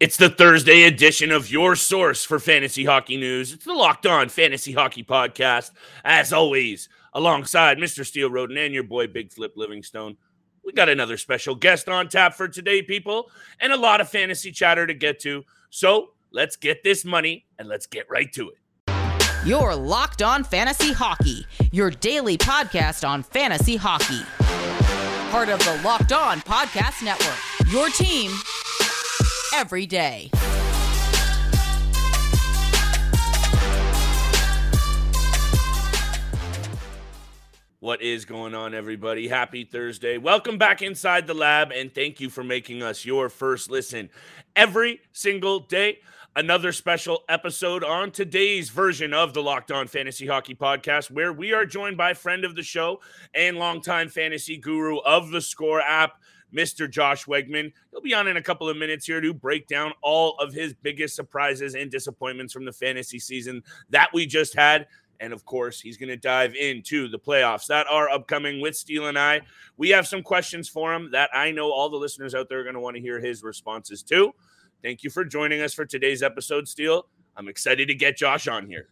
It's the Thursday edition of your source for fantasy hockey news. It's the Locked On Fantasy Hockey Podcast. As always, alongside Mr. Steele Roden and your boy Big Flip Livingstone, we got another special guest on tap for today, people, and a lot of fantasy chatter to get to. So let's get this money and let's get right to it. Your Locked On Fantasy Hockey, your daily podcast on fantasy hockey. Part of the Locked On Podcast Network. Your team every day. What is going on, everybody? Happy Thursday. Welcome back inside the lab, and thank you for making us your first listen every single day. Another special episode on today's version of the Locked On Fantasy Hockey Podcast, where we are joined by friend of the show and longtime fantasy guru of the Score app, Mr. Josh Wegman. He'll be on in a couple of minutes here to break down all of his biggest surprises and disappointments from the fantasy season that we just had. And of course, he's going to dive into the playoffs that are upcoming with Steele and I. We have some questions for him that I know all the listeners out there are going to want to hear his responses to. Thank you for joining us for today's episode, Steele. I'm excited to get Josh on here.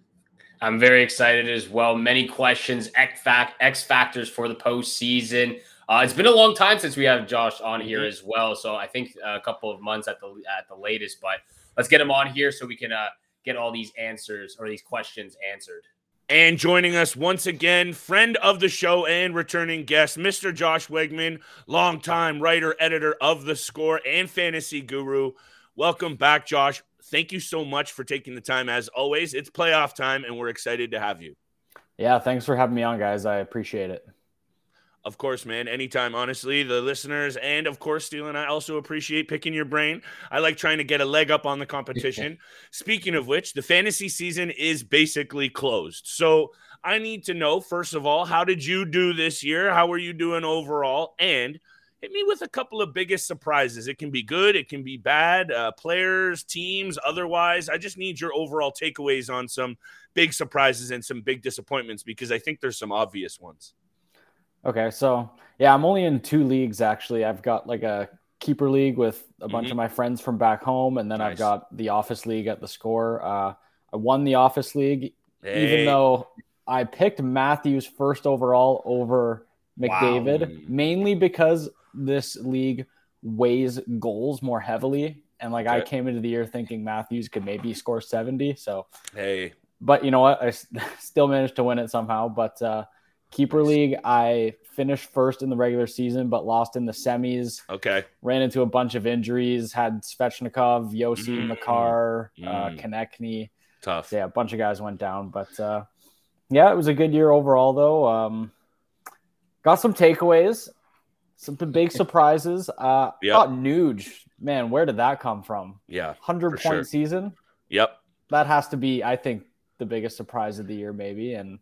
I'm very excited as well. Many questions, X, fact, X factors for the postseason. Uh, it's been a long time since we have Josh on here mm-hmm. as well, so I think a couple of months at the at the latest. But let's get him on here so we can uh, get all these answers or these questions answered. And joining us once again, friend of the show and returning guest, Mr. Josh Wegman, longtime writer, editor of The Score and fantasy guru. Welcome back, Josh. Thank you so much for taking the time. As always, it's playoff time, and we're excited to have you. Yeah, thanks for having me on, guys. I appreciate it. Of course, man. Anytime, honestly, the listeners and of course, Steele and I also appreciate picking your brain. I like trying to get a leg up on the competition. Speaking of which, the fantasy season is basically closed. So I need to know, first of all, how did you do this year? How are you doing overall? And hit me with a couple of biggest surprises. It can be good, it can be bad, uh, players, teams, otherwise. I just need your overall takeaways on some big surprises and some big disappointments because I think there's some obvious ones. Okay, so yeah, I'm only in two leagues actually. I've got like a keeper league with a bunch mm-hmm. of my friends from back home, and then nice. I've got the office league at the score. Uh, I won the office league, hey. even though I picked Matthews first overall over McDavid, wow. mainly because this league weighs goals more heavily. And like okay. I came into the year thinking Matthews could maybe score 70. So, hey, but you know what? I still managed to win it somehow. But uh, Keeper League, I finished first in the regular season, but lost in the semis. Okay. Ran into a bunch of injuries, had Svechnikov, Josi, mm, Makar, mm. Uh, Konecny. Tough. Yeah, a bunch of guys went down. But uh, yeah, it was a good year overall, though. Um, got some takeaways, some big surprises. Uh, yep. Thought Nuge, man, where did that come from? Yeah. 100 point sure. season. Yep. That has to be, I think, the biggest surprise of the year, maybe. And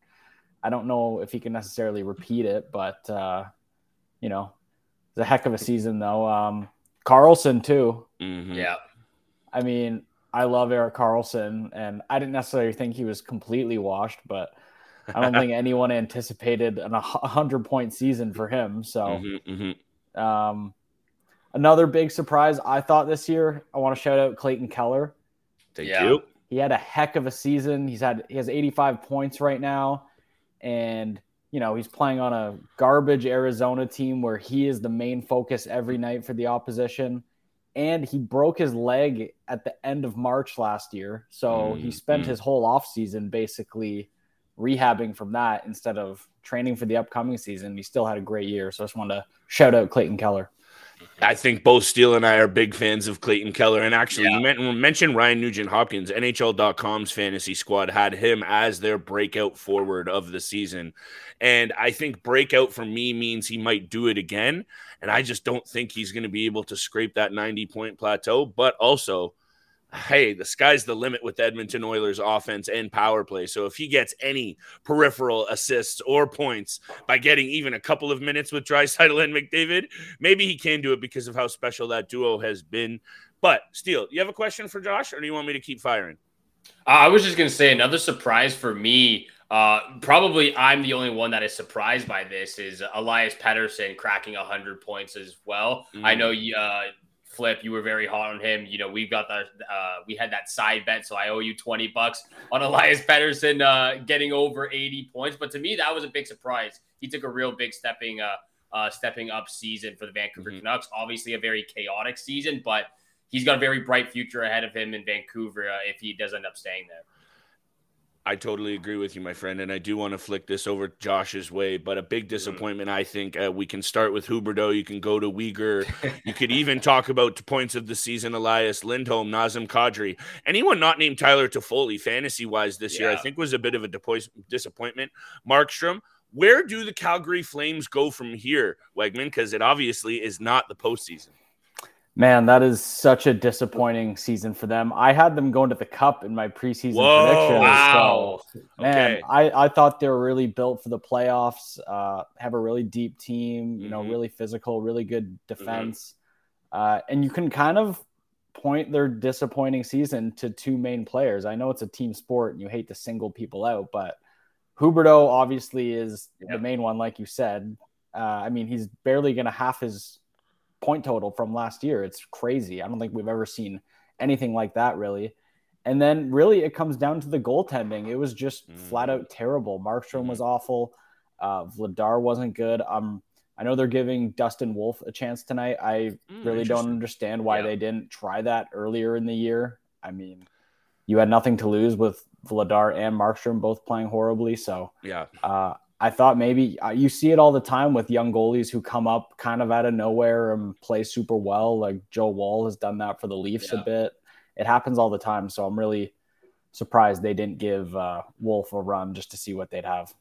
I don't know if he can necessarily repeat it, but uh, you know, it's a heck of a season though. Um, Karlsson too. Mm-hmm. Yeah. I mean, I love Erik Karlsson, and I didn't necessarily think he was completely washed, but I don't think anyone anticipated an hundred point season for him. So, mm-hmm, mm-hmm. Um, another big surprise I thought this year. I want to shout out Clayton Keller. Thank yeah. you. He had a heck of a season. He's had he has 85 points right now and you know he's playing on a garbage Arizona team where he is the main focus every night for the opposition. And he broke his leg at the end of March last year, so mm, he spent mm. his whole off season basically rehabbing from that instead of training for the upcoming season. He still had a great year, so I just wanted to shout out Clayton Keller. I think both Steele and I are big fans of Clayton Keller. And actually, yeah. you mentioned Ryan Nugent Hopkins. NHL.com's fantasy squad had him as their breakout forward of the season. And I think breakout for me means he might do it again. And I just don't think he's going to be able to scrape that 90 point plateau. But also, hey, the sky's the limit with Edmonton Oilers offense and power play. So if he gets any peripheral assists or points by getting even a couple of minutes with Draisaitl and McDavid, maybe he can do it because of how special that duo has been. But Steele, you have a question for Josh, or do you want me to keep firing? Uh, I was just going to say another surprise for me. Uh, probably I'm the only one that is surprised by this is Elias Pettersson cracking 100 points as well. Mm. I know uh, Flip, you were very hot on him. You know, we've got the uh, we had that side bet, so I owe you twenty bucks on Elias Pettersson uh, getting over eighty points. But to me, that was a big surprise. He took a real big stepping uh, uh stepping up season for the Vancouver mm-hmm. Canucks. Obviously, a very chaotic season, but he's got a very bright future ahead of him in Vancouver uh, if he does end up staying there. I totally agree with you, my friend, and I do want to flick this over Josh's way. But a big mm-hmm. disappointment, I think. Uh, we can start with Huberdeau. You can go to Weegar. you could even talk about points of the season: Elias Lindholm, Nazem Kadri, anyone not named Tyler Toffoli, fantasy wise this yeah. year. I think was a bit of a disappointment. Markstrom. Where do the Calgary Flames go from here, Wegman? Because it obviously is not the postseason. Man, that is such a disappointing season for them. I had them going to the cup in my preseason Whoa, predictions. Wow. So, man, okay. I, I thought they were really built for the playoffs, uh, have a really deep team, you know, mm-hmm. really physical, really good mm-hmm. defense. Mm-hmm. Uh, and you can kind of point their disappointing season to two main players. I know it's a team sport and you hate to single people out, but Huberdeau obviously is the main one, like you said. Uh, I mean, he's barely going to half his point total from last year. It's crazy. I don't think we've ever seen anything like that, really. And then really it comes down to the goaltending. It was just mm. flat out terrible. Markstrom mm. was awful. Uh, Vladar wasn't good. Um, I know they're giving Dustin Wolf a chance tonight. I mm, really don't understand why yeah. they didn't try that earlier in the year. I mean, you had nothing to lose with Vladar and Markstrom both playing horribly. So yeah, uh, I thought maybe uh, you see it all the time with young goalies who come up kind of out of nowhere and play super well. Like Joe Woll has done that for the Leafs yeah. a bit. It happens all the time. So I'm really surprised they didn't give uh, Wolf a run just to see what they'd have.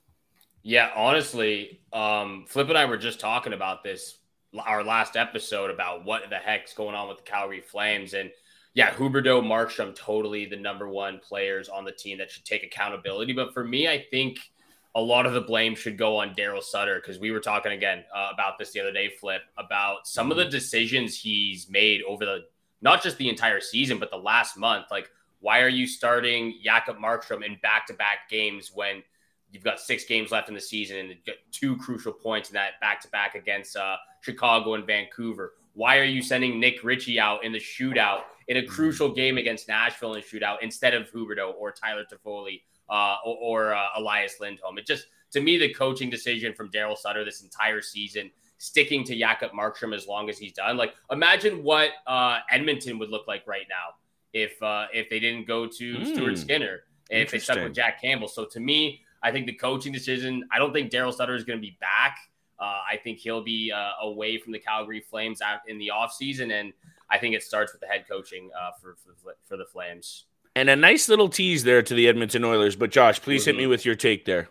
Yeah, honestly, um, Flip and I were just talking about this our last episode about what the heck's going on with the Calgary Flames. And yeah, Huberdeau, Markstrom, totally the number one players on the team that should take accountability. But for me, I think – a lot of the blame should go on Daryl Sutter because we were talking again uh, about this the other day, Flip, about some of the decisions he's made over the not just the entire season, but the last month. Like, why are you starting Jacob Markstrom in back to back games when you've got six games left in the season and two crucial points in that back to back against uh, Chicago and Vancouver? Why are you sending Nick Ritchie out in the shootout in a mm-hmm. crucial game against Nashville in shootout instead of Huberdeau or Tyler Toffoli uh, or, or uh, Elias Lindholm. It just, to me, the coaching decision from Daryl Sutter this entire season, sticking to Jacob Markstrom as long as he's done. Like, imagine what uh, Edmonton would look like right now if uh, if they didn't go to mm, Stuart Skinner, if they stuck with Jack Campbell. So to me, I think the coaching decision. I don't think Daryl Sutter is going to be back. Uh, I think he'll be uh, away from the Calgary Flames out in the offseason. and I think it starts with the head coaching uh, for, for for the Flames. And a nice little tease there to the Edmonton Oilers. But Josh, please mm-hmm. hit me mm-hmm. with your take there.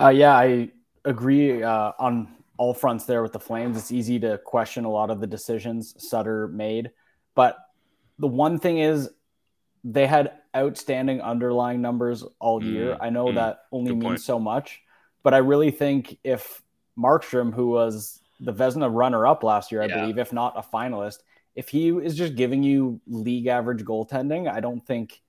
Uh, yeah, I agree uh, on all fronts there with the Flames. It's easy to question a lot of the decisions Sutter made. But the one thing is, they had outstanding underlying numbers all mm, year. Mm, I know mm, that only means point. so much, but I really think if Markstrom, who was the Vezina runner up last year, I yeah. believe, if not a finalist, if he is just giving you league average goaltending, I don't think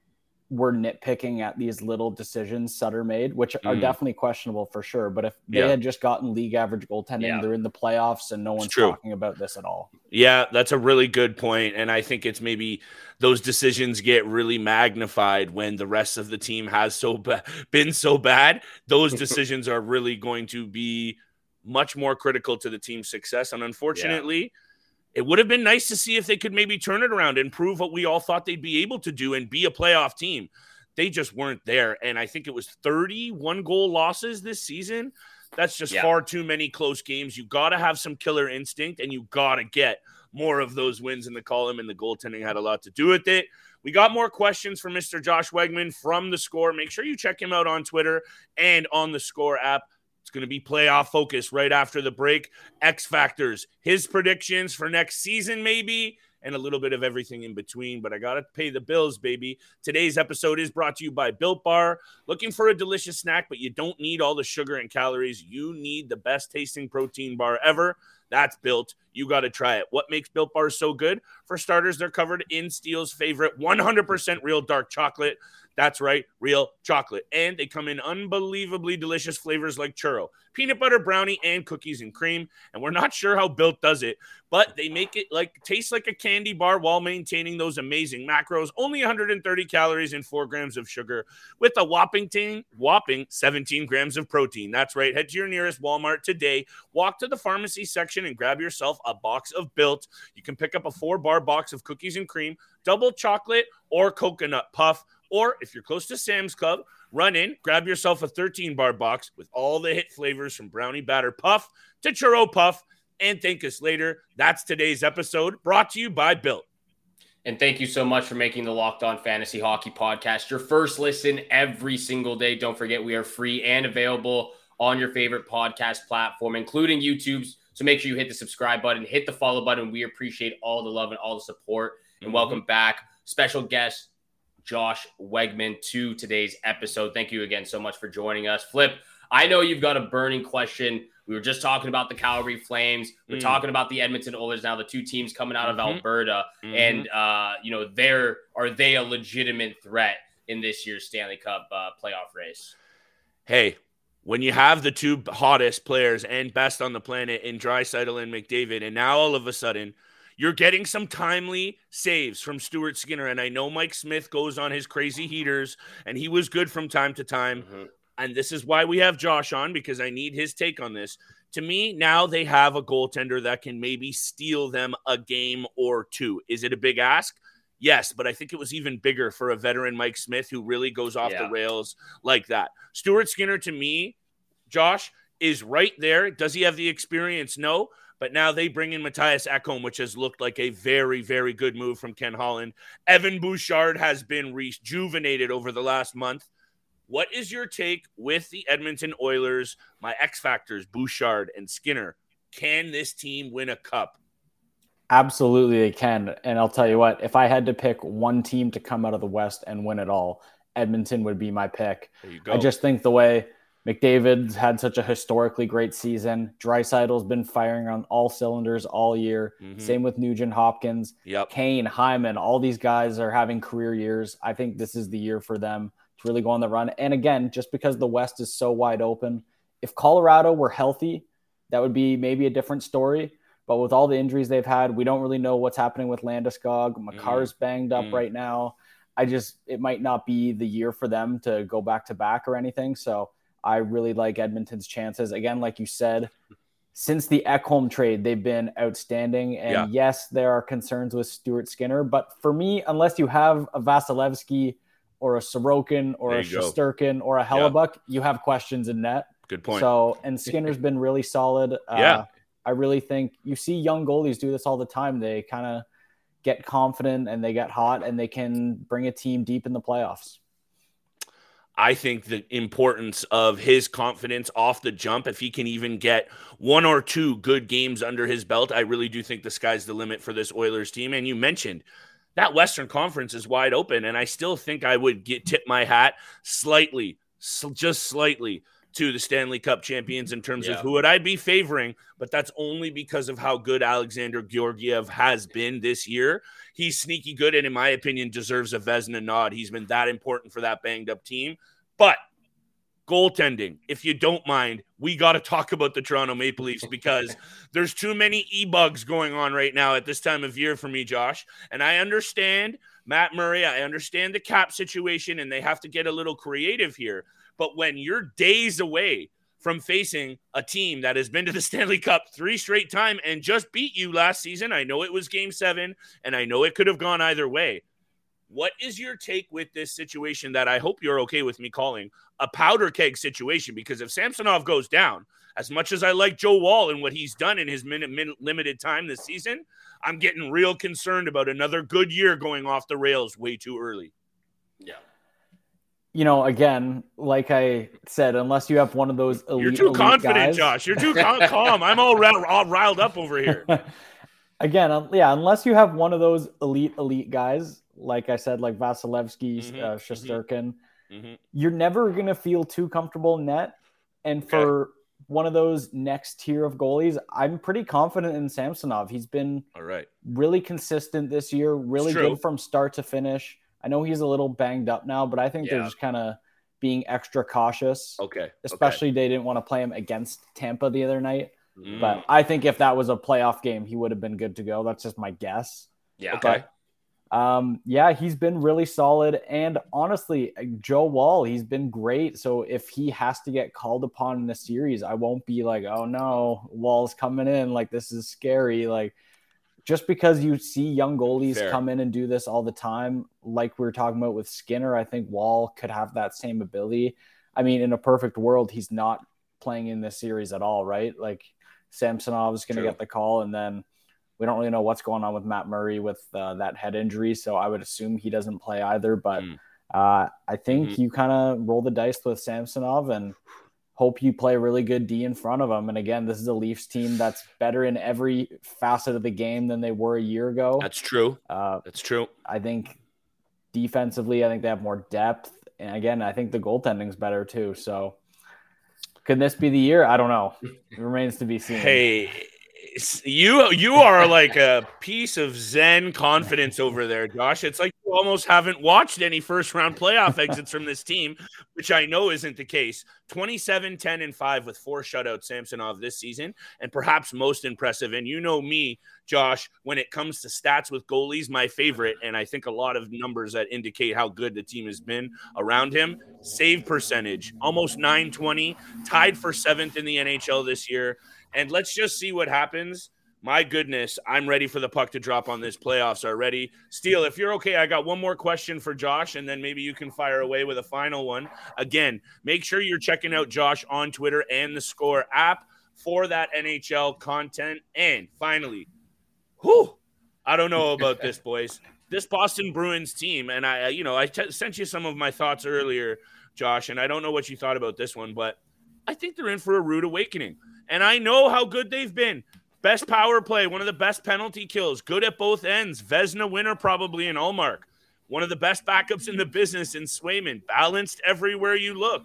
we're nitpicking at these little decisions Sutter made, which are mm. definitely questionable for sure. But if they yeah. had just gotten league average goaltending, yeah. they're in the playoffs and no one's talking about this at all. Yeah, that's a really good point. And I think it's maybe those decisions get really magnified when the rest of the team has so ba- been so bad. Those decisions are really going to be much more critical to the team's success. And unfortunately, yeah it would have been nice to see if they could maybe turn it around and prove what we all thought they'd be able to do and be a playoff team. They just weren't there. And I think it was 31 goal losses this season. That's just yeah. far too many close games. You got to have some killer instinct and you got to get more of those wins in the column. And the goaltending had a lot to do with it. We got more questions from Mr. Josh Wegman from the score. Make sure you check him out on Twitter and on the score app. Going to be playoff focus right after the break. X Factors, his predictions for next season, maybe, and a little bit of everything in between. But I got to pay the bills, baby. Today's episode is brought to you by Built Bar. Looking for a delicious snack, but you don't need all the sugar and calories. You need the best tasting protein bar ever. That's built. You got to try it. What makes Built Bars so good? For starters, they're covered in Steele's favorite 100% real dark chocolate. That's right, real chocolate. And they come in unbelievably delicious flavors like churro, peanut butter brownie, and cookies and cream. And we're not sure how Built does it, but they make it like taste like a candy bar while maintaining those amazing macros. Only 130 calories and four grams of sugar with a whopping, t- whopping 17 grams of protein. That's right. Head to your nearest Walmart today. Walk to the pharmacy section and grab yourself a box of Built. You can pick up a four bar box of cookies and cream, double chocolate, or coconut puff. Or if you're close to Sam's Club, run in, grab yourself a 13 bar box with all the hit flavors from brownie batter puff to churro puff and thank us later. That's today's episode brought to you by Built. And thank you so much for making the Locked On Fantasy Hockey Podcast your first listen every single day. Don't forget, we are free and available on your favorite podcast platform, including YouTube's. So make sure you hit the subscribe button, hit the follow button. We appreciate all the love and all the support. And mm-hmm. welcome back, special guest Josh Wegman, to today's episode. Thank you again so much for joining us. Flip, I know you've got a burning question we were just talking about the Calgary Flames. We're mm. talking about the Edmonton Oilers now, the two teams coming out of mm-hmm. Alberta. Mm-hmm. And, uh, you know, they're, are they a legitimate threat in this year's Stanley Cup uh, playoff race? Hey, when you have the two hottest players and best on the planet in Draisaitl and McDavid, and now all of a sudden you're getting some timely saves from Stuart Skinner. And I know Mike Smith goes on his crazy heaters, and he was good from time to time. Mm-hmm and this is why we have Josh on because I need his take on this. To me, now they have a goaltender that can maybe steal them a game or two. Is it a big ask? Yes, but I think it was even bigger for a veteran Mike Smith who really goes off yeah. the rails like that. Stuart Skinner, to me, Josh, is right there. Does he have the experience? No. But now they bring in Mattias Ekholm, which has looked like a very, very good move from Ken Holland. Evan Bouchard has been rejuvenated over the last month. What is your take with the Edmonton Oilers, my X factors, Bouchard and Skinner? Can this team win a cup? Absolutely, they can. And I'll tell you what, if I had to pick one team to come out of the West and win it all, Edmonton would be my pick. I just think the way McDavid's had such a historically great season. Draisaitl's been firing on all cylinders all year. Mm-hmm. Same with Nugent Hopkins. Yep. Kane, Hyman, all these guys are having career years. I think this is the year for them to really go on the run. And again, just because the West is so wide open, if Colorado were healthy, that would be maybe a different story. But with all the injuries they've had, we don't really know what's happening with Landeskog. Makar's mm. banged up mm. right now. I just it might not be the year for them to go back to back or anything. So I really like Edmonton's chances. Again, like you said, since the Ekholm trade, they've been outstanding. And yeah. yes, there are concerns with Stuart Skinner, but for me, unless you have a Vasilevskiy or a Sorokin or a Shesterkin or a Hellebuyck, yep. you have questions in net. Good point. So, and Skinner's been really solid. Uh, yeah. I really think you see young goalies do this all the time. They kind of get confident and they get hot and they can bring a team deep in the playoffs. I think the importance of his confidence off the jump, if he can even get one or two good games under his belt, I really do think the sky's the limit for this Oilers team. And you mentioned that Western Conference is wide open, and I still think I would get tip my hat slightly, just slightly, to the Stanley Cup champions in terms yeah. of who would I be favoring, but that's only because of how good Alexander Georgiev has been this year. He's sneaky good, and in my opinion, deserves a Vezina nod. He's been that important for that banged up team. But goaltending, if you don't mind, we got to talk about the Toronto Maple Leafs because there's too many e bugs going on right now at this time of year for me, Josh. And I understand Matt Murray, I understand the cap situation, and they have to get a little creative here. But when you're days away from facing a team that has been to the Stanley Cup three straight time and just beat you last season, I know it was game seven, and I know it could have gone either way. What is your take with this situation that I hope you're okay with me calling a powder keg situation? Because if Samsonov goes down, as much as I like Joe Woll and what he's done in his minute, minute limited time this season, I'm getting real concerned about another good year going off the rails way too early. Yeah. You know, again, like I said, unless you have one of those elite, you're too confident, guys. Josh. You're too calm. I'm all, all riled up over here. again, yeah, unless you have one of those elite, elite guys, like I said, like Vasilevskiy, mm-hmm, uh, mm-hmm, mm-hmm. you're never going to feel too comfortable net. And for okay. one of those next tier of goalies, I'm pretty confident in Samsonov. He's been all right, really consistent this year, really good from start to finish. I know he's a little banged up now, but I think yeah. they're just kind of being extra cautious. Okay. Especially okay. they didn't want to play him against Tampa the other night. Mm. But I think if that was a playoff game, he would have been good to go. That's just my guess. Yeah. Okay. But, um, yeah, he's been really solid. And honestly, Joe Woll, he's been great. So if he has to get called upon in a series, I won't be like, oh no, Woll's coming in. Like this is scary. Like just because you see young goalies Fair. come in and do this all the time, like we were talking about with Skinner, I think Woll could have that same ability. I mean, in a perfect world, he's not playing in this series at all, right? Like Samsonov is going to get the call, and then we don't really know what's going on with Matt Murray with uh, that head injury, so I would assume he doesn't play either. But mm. uh, I think mm-hmm. you kind of roll the dice with Samsonov and hope you play really good D in front of them. And again, this is a Leafs team that's better in every facet of the game than they were a year ago. That's true. Uh, that's true. I think defensively, I think they have more depth. And again, I think the goaltending's better too. So could this be the year? I don't know. It remains to be seen. Hey, you you are like a piece of zen confidence over there, Josh. It's like you almost haven't watched any first round playoff exits from this team, which I know isn't the case. 27, 10, and 5 with four shutouts Samsonov this season, and perhaps most impressive. And you know me, Josh, when it comes to stats with goalies, my favorite, and I think a lot of numbers that indicate how good the team has been around him. Save percentage, almost 920, tied for seventh in the NHL this year and let's just see what happens. My goodness, I'm ready for the puck to drop on this. Playoffs already. Steele, if you're okay, I got one more question for Josh, and then maybe you can fire away with a final one. Again, make sure you're checking out Josh on Twitter and the Score app for that NHL content. And finally, whew, I don't know about this, boys. This Boston Bruins team, and I, you know, I t- sent you some of my thoughts earlier, Josh, and I don't know what you thought about this one, but I think they're in for a rude awakening. And I know how good they've been. Best power play, one of the best penalty kills, good at both ends. Vezina winner probably in Ullmark. One of the best backups in the business in Swayman, balanced everywhere you look.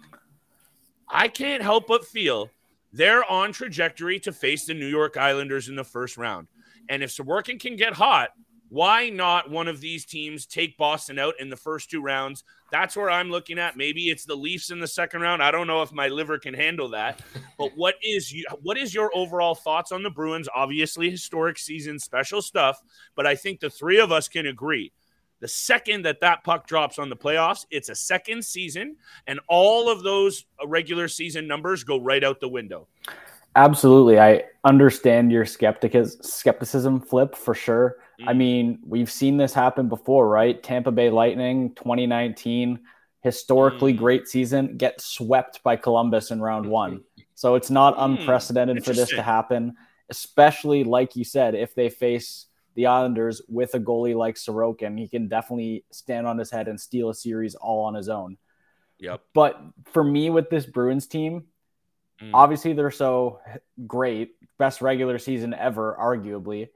I can't help but feel they're on trajectory to face the New York Islanders in the first round. And if Sorokin can get hot, why not one of these teams take Boston out in the first two rounds? That's where I'm looking at. Maybe it's the Leafs in the second round. I don't know if my liver can handle that. But what is you, what is your overall thoughts on the Bruins? Obviously, historic season, special stuff. But I think the three of us can agree. The second that that puck drops on the playoffs, it's a second season, and all of those uh, regular season numbers go right out the window. Absolutely, I understand your skepticism, skepticism flip for sure. I mm. mean, we've seen this happen before, right? Tampa Bay Lightning 2019, historically mm. great season, get swept by Columbus in round one. So it's not mm. unprecedented for this to happen, especially like you said, if they face the Islanders with a goalie like Sorokin, he can definitely stand on his head and steal a series all on his own. Yep. But for me with this Bruins team, mm. obviously they're so great, best regular season ever, arguably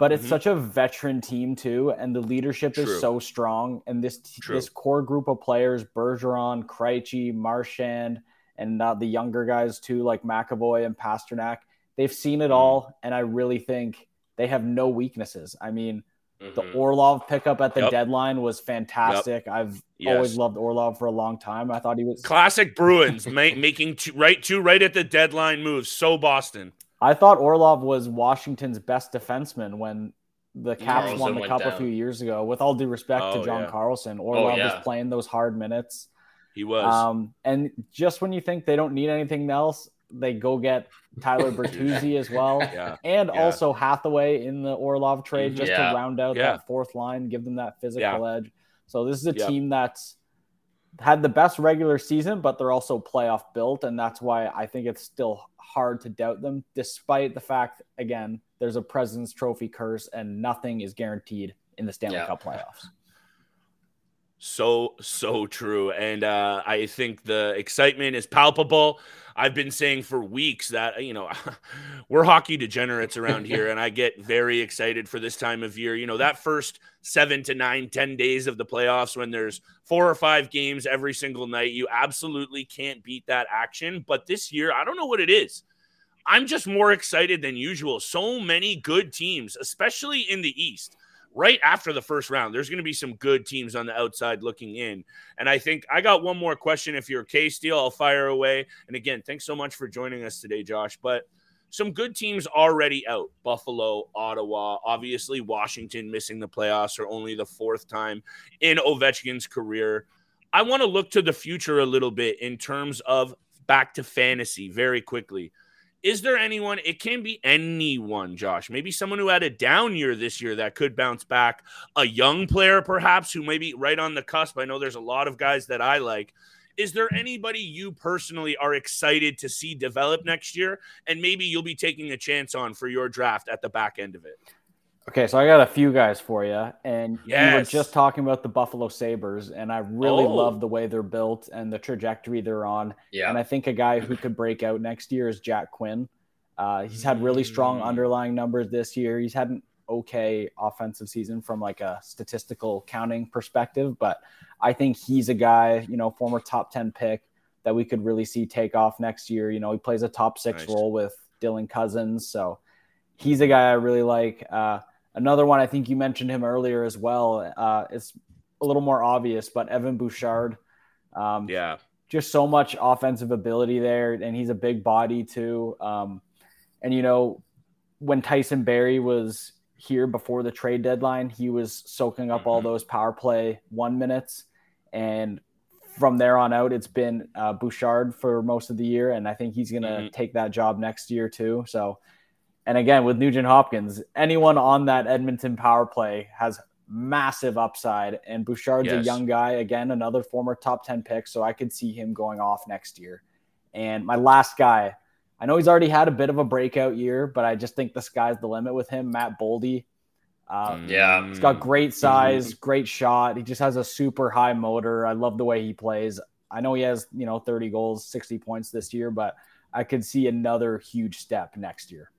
but it's mm-hmm. such a veteran team too, and the leadership True. is so strong. And this True. this core group of players, Bergeron, Krejci, Marchand, and uh, the younger guys too, like McAvoy and Pastrnak. They've seen it mm-hmm. all, and I really think they have no weaknesses. I mean, mm-hmm. the Orlov pickup at the yep. deadline was fantastic. Yep. I've yes. always loved Orlov for a long time. I thought he was classic Bruins, making two, right two right at the deadline moves. So Boston. I thought Orlov was Washington's best defenseman when the Caps won the cup down. a few years ago. With all due respect oh, to John yeah. Carlson, oh, Orlov oh, yeah. was playing those hard minutes. He was. Um, and just when you think they don't need anything else, they go get Tyler Bertuzzi as well, yeah. and yeah. also Hathaway in the Orlov trade just to round out that fourth line, give them that physical edge. So this is a team that's had the best regular season, but they're also playoff built, and that's why I think it's still hard to doubt them, despite the fact again there's a President's Trophy curse and nothing is guaranteed in the Stanley yeah. Cup playoffs. So so true, and uh, I think the excitement is palpable. I've been saying for weeks that, you know, we're hockey degenerates around here, and I get very excited for this time of year. You know, that first seven to nine, ten days of the playoffs when there's four or five games every single night, you absolutely can't beat that action. But this year, I don't know what it is. I'm just more excited than usual. So many good teams, especially in the East. Right after the first round, there's going to be some good teams on the outside looking in. And I think I got one more question. If you're K Steele, I'll fire away. And again, thanks so much for joining us today, Josh. But some good teams already out Buffalo, Ottawa, obviously Washington missing the playoffs for only the fourth time in Ovechkin's career. I want to look to the future a little bit in terms of back to fantasy very quickly. Is there anyone? It can be anyone, Josh. Maybe someone who had a down year this year that could bounce back. A young player, perhaps, who may be right on the cusp. I know there's a lot of guys that I like. Is there anybody you personally are excited to see develop next year? And maybe you'll be taking a chance on for your draft at the back end of it? Okay, so I got a few guys for you, and yes. you were just talking about the Buffalo Sabres, and I really oh. love the way they're built and the trajectory they're on. Yeah. And I think a guy who could break out next year is Jack Quinn. Uh, he's had really strong mm. underlying numbers this year. He's had an okay offensive season from like a statistical counting perspective, but I think he's a guy, you know, former top 10 pick that we could really see take off next year. You know, he plays a top six nice. role with Dylan Cozens, So he's a guy I really like. Uh, Another one, I think you mentioned him earlier as well. Uh, it's a little more obvious, but Evan Bouchard. Um, yeah. Just so much offensive ability there, and he's a big body too. Um, and, you know, when Tyson Barrie was here before the trade deadline, he was soaking up mm-hmm. all those power play one minutes. And from there on out, it's been uh, Bouchard for most of the year. And I think he's going to mm-hmm. take that job next year too. So and again, with Nugent Hopkins, anyone on that Edmonton power play has massive upside. And Bouchard's yes. a young guy, again, another former top 10 pick. So I could see him going off next year. And my last guy, I know he's already had a bit of a breakout year, but I just think the sky's the limit with him. Matt Boldy. Um, yeah. He's got great size, mm-hmm. great shot. He just has a super high motor. I love the way he plays. I know he has, you know, 30 goals, 60 points this year, but I could see another huge step next year.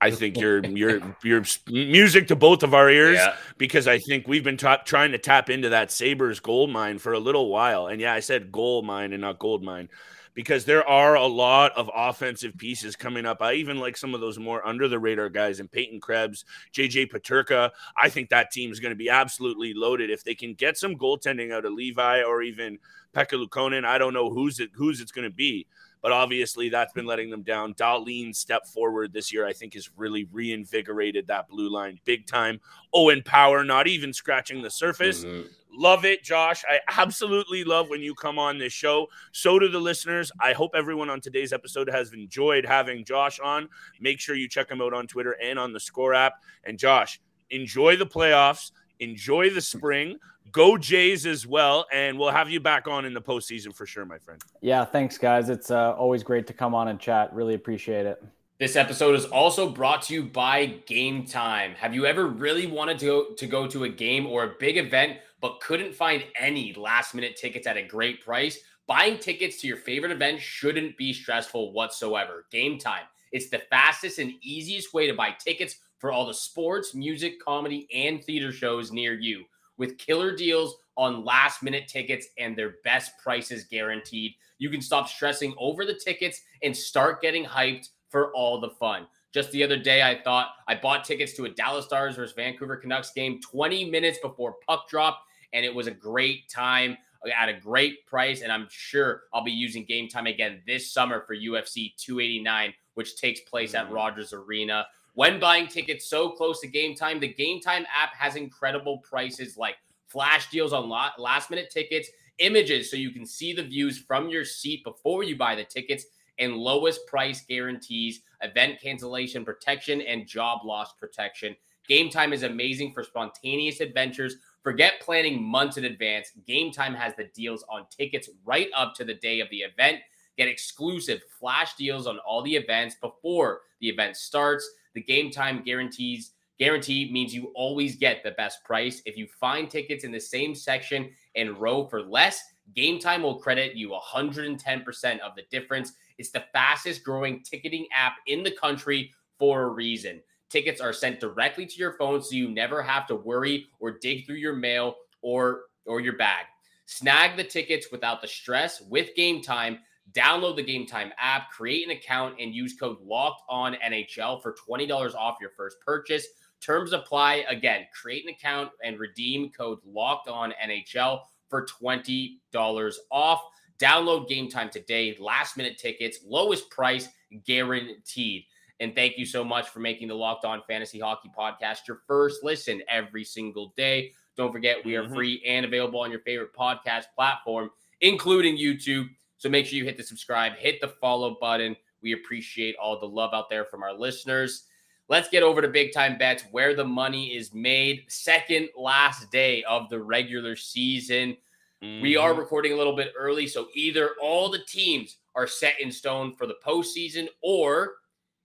I think you're you're you're music to both of our ears yeah. because I think we've been ta- trying to tap into that Sabres gold mine for a little while. And yeah, I said gold mine and not gold mine because there are a lot of offensive pieces coming up. I even like some of those more under the radar guys and Peyton Krebs, JJ Peterka. I think that team is going to be absolutely loaded if they can get some goaltending out of Levi or even Pekka Luukkonen. I don't know who's it who's it's going to be but obviously that's been letting them down. Dahlin's step forward this year, I think, has really reinvigorated that blue line big time. Owen Power, not even scratching the surface. Mm-hmm. Love it, Josh. I absolutely love when you come on this show. So do the listeners. I hope everyone on today's episode has enjoyed having Josh on. Make sure you check him out on Twitter and on the Score app. And Josh, enjoy the playoffs, enjoy the spring. Go Jays as well, and we'll have you back on in the postseason for sure, my friend. Yeah, thanks, guys. It's uh, always great to come on and chat. Really appreciate it. This episode is also brought to you by Game Time. Have you ever really wanted to go, to go to a game or a big event but couldn't find any last minute tickets at a great price? Buying tickets to your favorite event shouldn't be stressful whatsoever. Game Time. It's the fastest and easiest way to buy tickets for all the sports, music, comedy, and theater shows near you with killer deals on last minute tickets and their best prices guaranteed. You can stop stressing over the tickets and start getting hyped for all the fun. Just the other day, I thought I bought tickets to a Dallas Stars versus Vancouver Canucks game 20 minutes before puck drop, and it was a great time at a great price. And I'm sure I'll be using game time again this summer for UFC 289, which takes place at mm. Rogers Arena. When buying tickets so close to game time, the Game Time app has incredible prices like flash deals on last minute tickets, images so you can see the views from your seat before you buy the tickets, and lowest price guarantees, event cancellation protection, and job loss protection. Game Time is amazing for spontaneous adventures. Forget planning months in advance. Game Time has the deals on tickets right up to the day of the event. Get exclusive flash deals on all the events before the event starts. The game time guarantees guarantee means you always get the best price. If you find tickets in the same section and row for less, Game Time will credit you 110% of the difference. It's the fastest growing ticketing app in the country for a reason. Tickets are sent directly to your phone so you never have to worry or dig through your mail or or your bag. Snag the tickets without the stress with Game Time. Download the Game Time app, create an account, and use code Locked On NHL for twenty dollars off your first purchase. Terms apply. Again, create an account and redeem code locked on NHL for $20 off. Download game time today. Last minute tickets, lowest price guaranteed. And thank you so much for making the Locked On Fantasy Hockey Podcast your first listen every single day. Don't forget, we are mm-hmm. free and available on your favorite podcast platform, including YouTube. So make sure you hit the subscribe, hit the follow button. We appreciate all the love out there from our listeners. Let's get over to big time bets where the money is made. Second last day of the regular season. Mm-hmm. We are mm-hmm. recording a little bit early, so either all the teams are set in stone for the postseason, or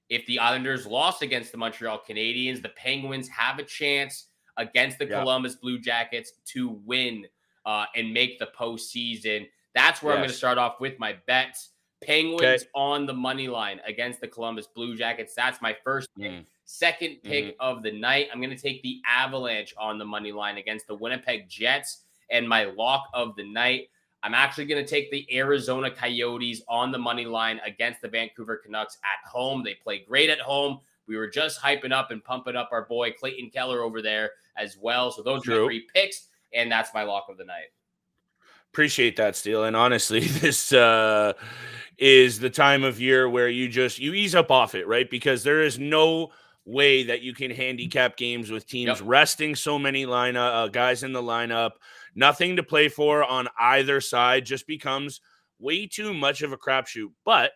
if the Islanders lost against the Montreal Canadiens, the Penguins have a chance against the yeah. Columbus Blue Jackets to win uh, and make the postseason. That's where yes. I'm going to start off with my bets. Penguins okay. on the money line against the Columbus Blue Jackets. That's my first pick. Mm. Second pick mm-hmm. of the night, I'm going to take the Avalanche on the money line against the Winnipeg Jets. And my lock of the night, I'm actually going to take the Arizona Coyotes on the money line against the Vancouver Canucks at home. They play great at home. We were just hyping up and pumping up our boy Clayton Keller over there as well. So those True. are three picks, and that's my lock of the night. Appreciate that, Steele. And honestly, this uh, is the time of year where you just you ease up off it, right? Because there is no way that you can handicap games with teams yep. resting so many lineup uh, guys in the lineup. Nothing to play for on either side just becomes way too much of a crapshoot. But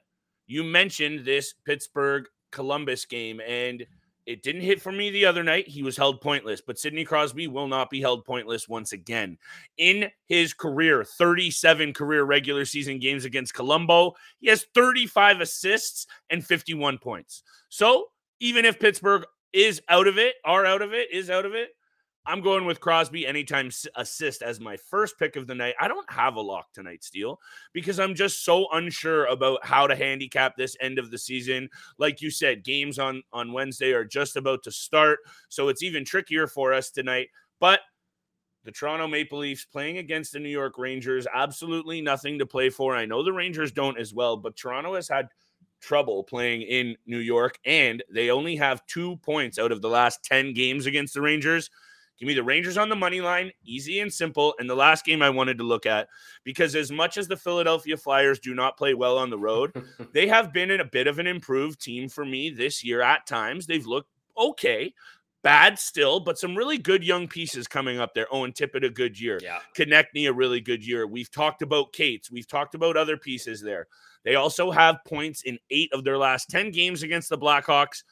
you mentioned this Pittsburgh Columbus game, and it didn't hit for me the other night. He was held pointless, but Sidney Crosby will not be held pointless once again. In his career, 37 career regular season games against Columbus, he has 35 assists and 51 points. So even if Pittsburgh is out of it, are out of it, is out of it, I'm going with Crosby anytime assist as my first pick of the night. I don't have a lock tonight, Steele, because I'm just so unsure about how to handicap this end of the season. Like you said, games on on Wednesday are just about to start, so it's even trickier for us tonight. But the Toronto Maple Leafs playing against the New York Rangers, absolutely nothing to play for. I know the Rangers don't as well, but Toronto has had trouble playing in New York, and they only have two points out of the last 10 games against the Rangers. Give me the Rangers on the money line, easy and simple. And the last game I wanted to look at, because as much as the Philadelphia Flyers do not play well on the road, they have been in a bit of an improved team for me this year at times. They've looked okay, bad still, but some really good young pieces coming up there. Owen Tippett, a good year. Yeah. Konecny, a really good year. We've talked about Cates. We've talked about other pieces there. They also have points in eight of their last 10 games against the Blackhawks.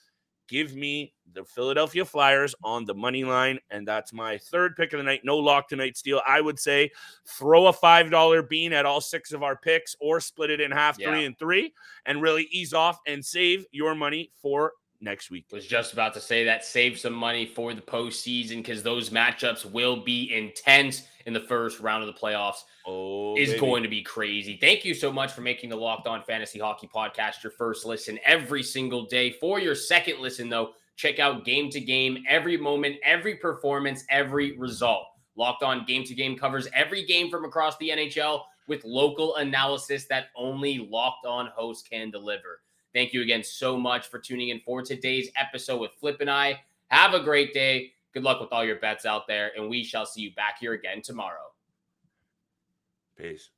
Give me the Philadelphia Flyers on the money line. And that's my third pick of the night. No lock tonight, Steele. I would say throw a $5 bean at all six of our picks or split it in half, yeah. three and three, and really ease off and save your money for next week. Was just about to say that save some money for the postseason because those matchups will be intense in the first round of the playoffs. Oh, is baby. going to be crazy. Thank you so much for making the Locked On Fantasy Hockey Podcast your first listen every single day. For your second listen, though, check out Game to Game, every moment, every performance, every result. Locked On Game to Game covers every game from across the NHL with local analysis that only Locked On hosts can deliver. Thank you again so much for tuning in for today's episode with Flip and I. Have a great day. Good luck with all your bets out there, and we shall see you back here again tomorrow. Peace.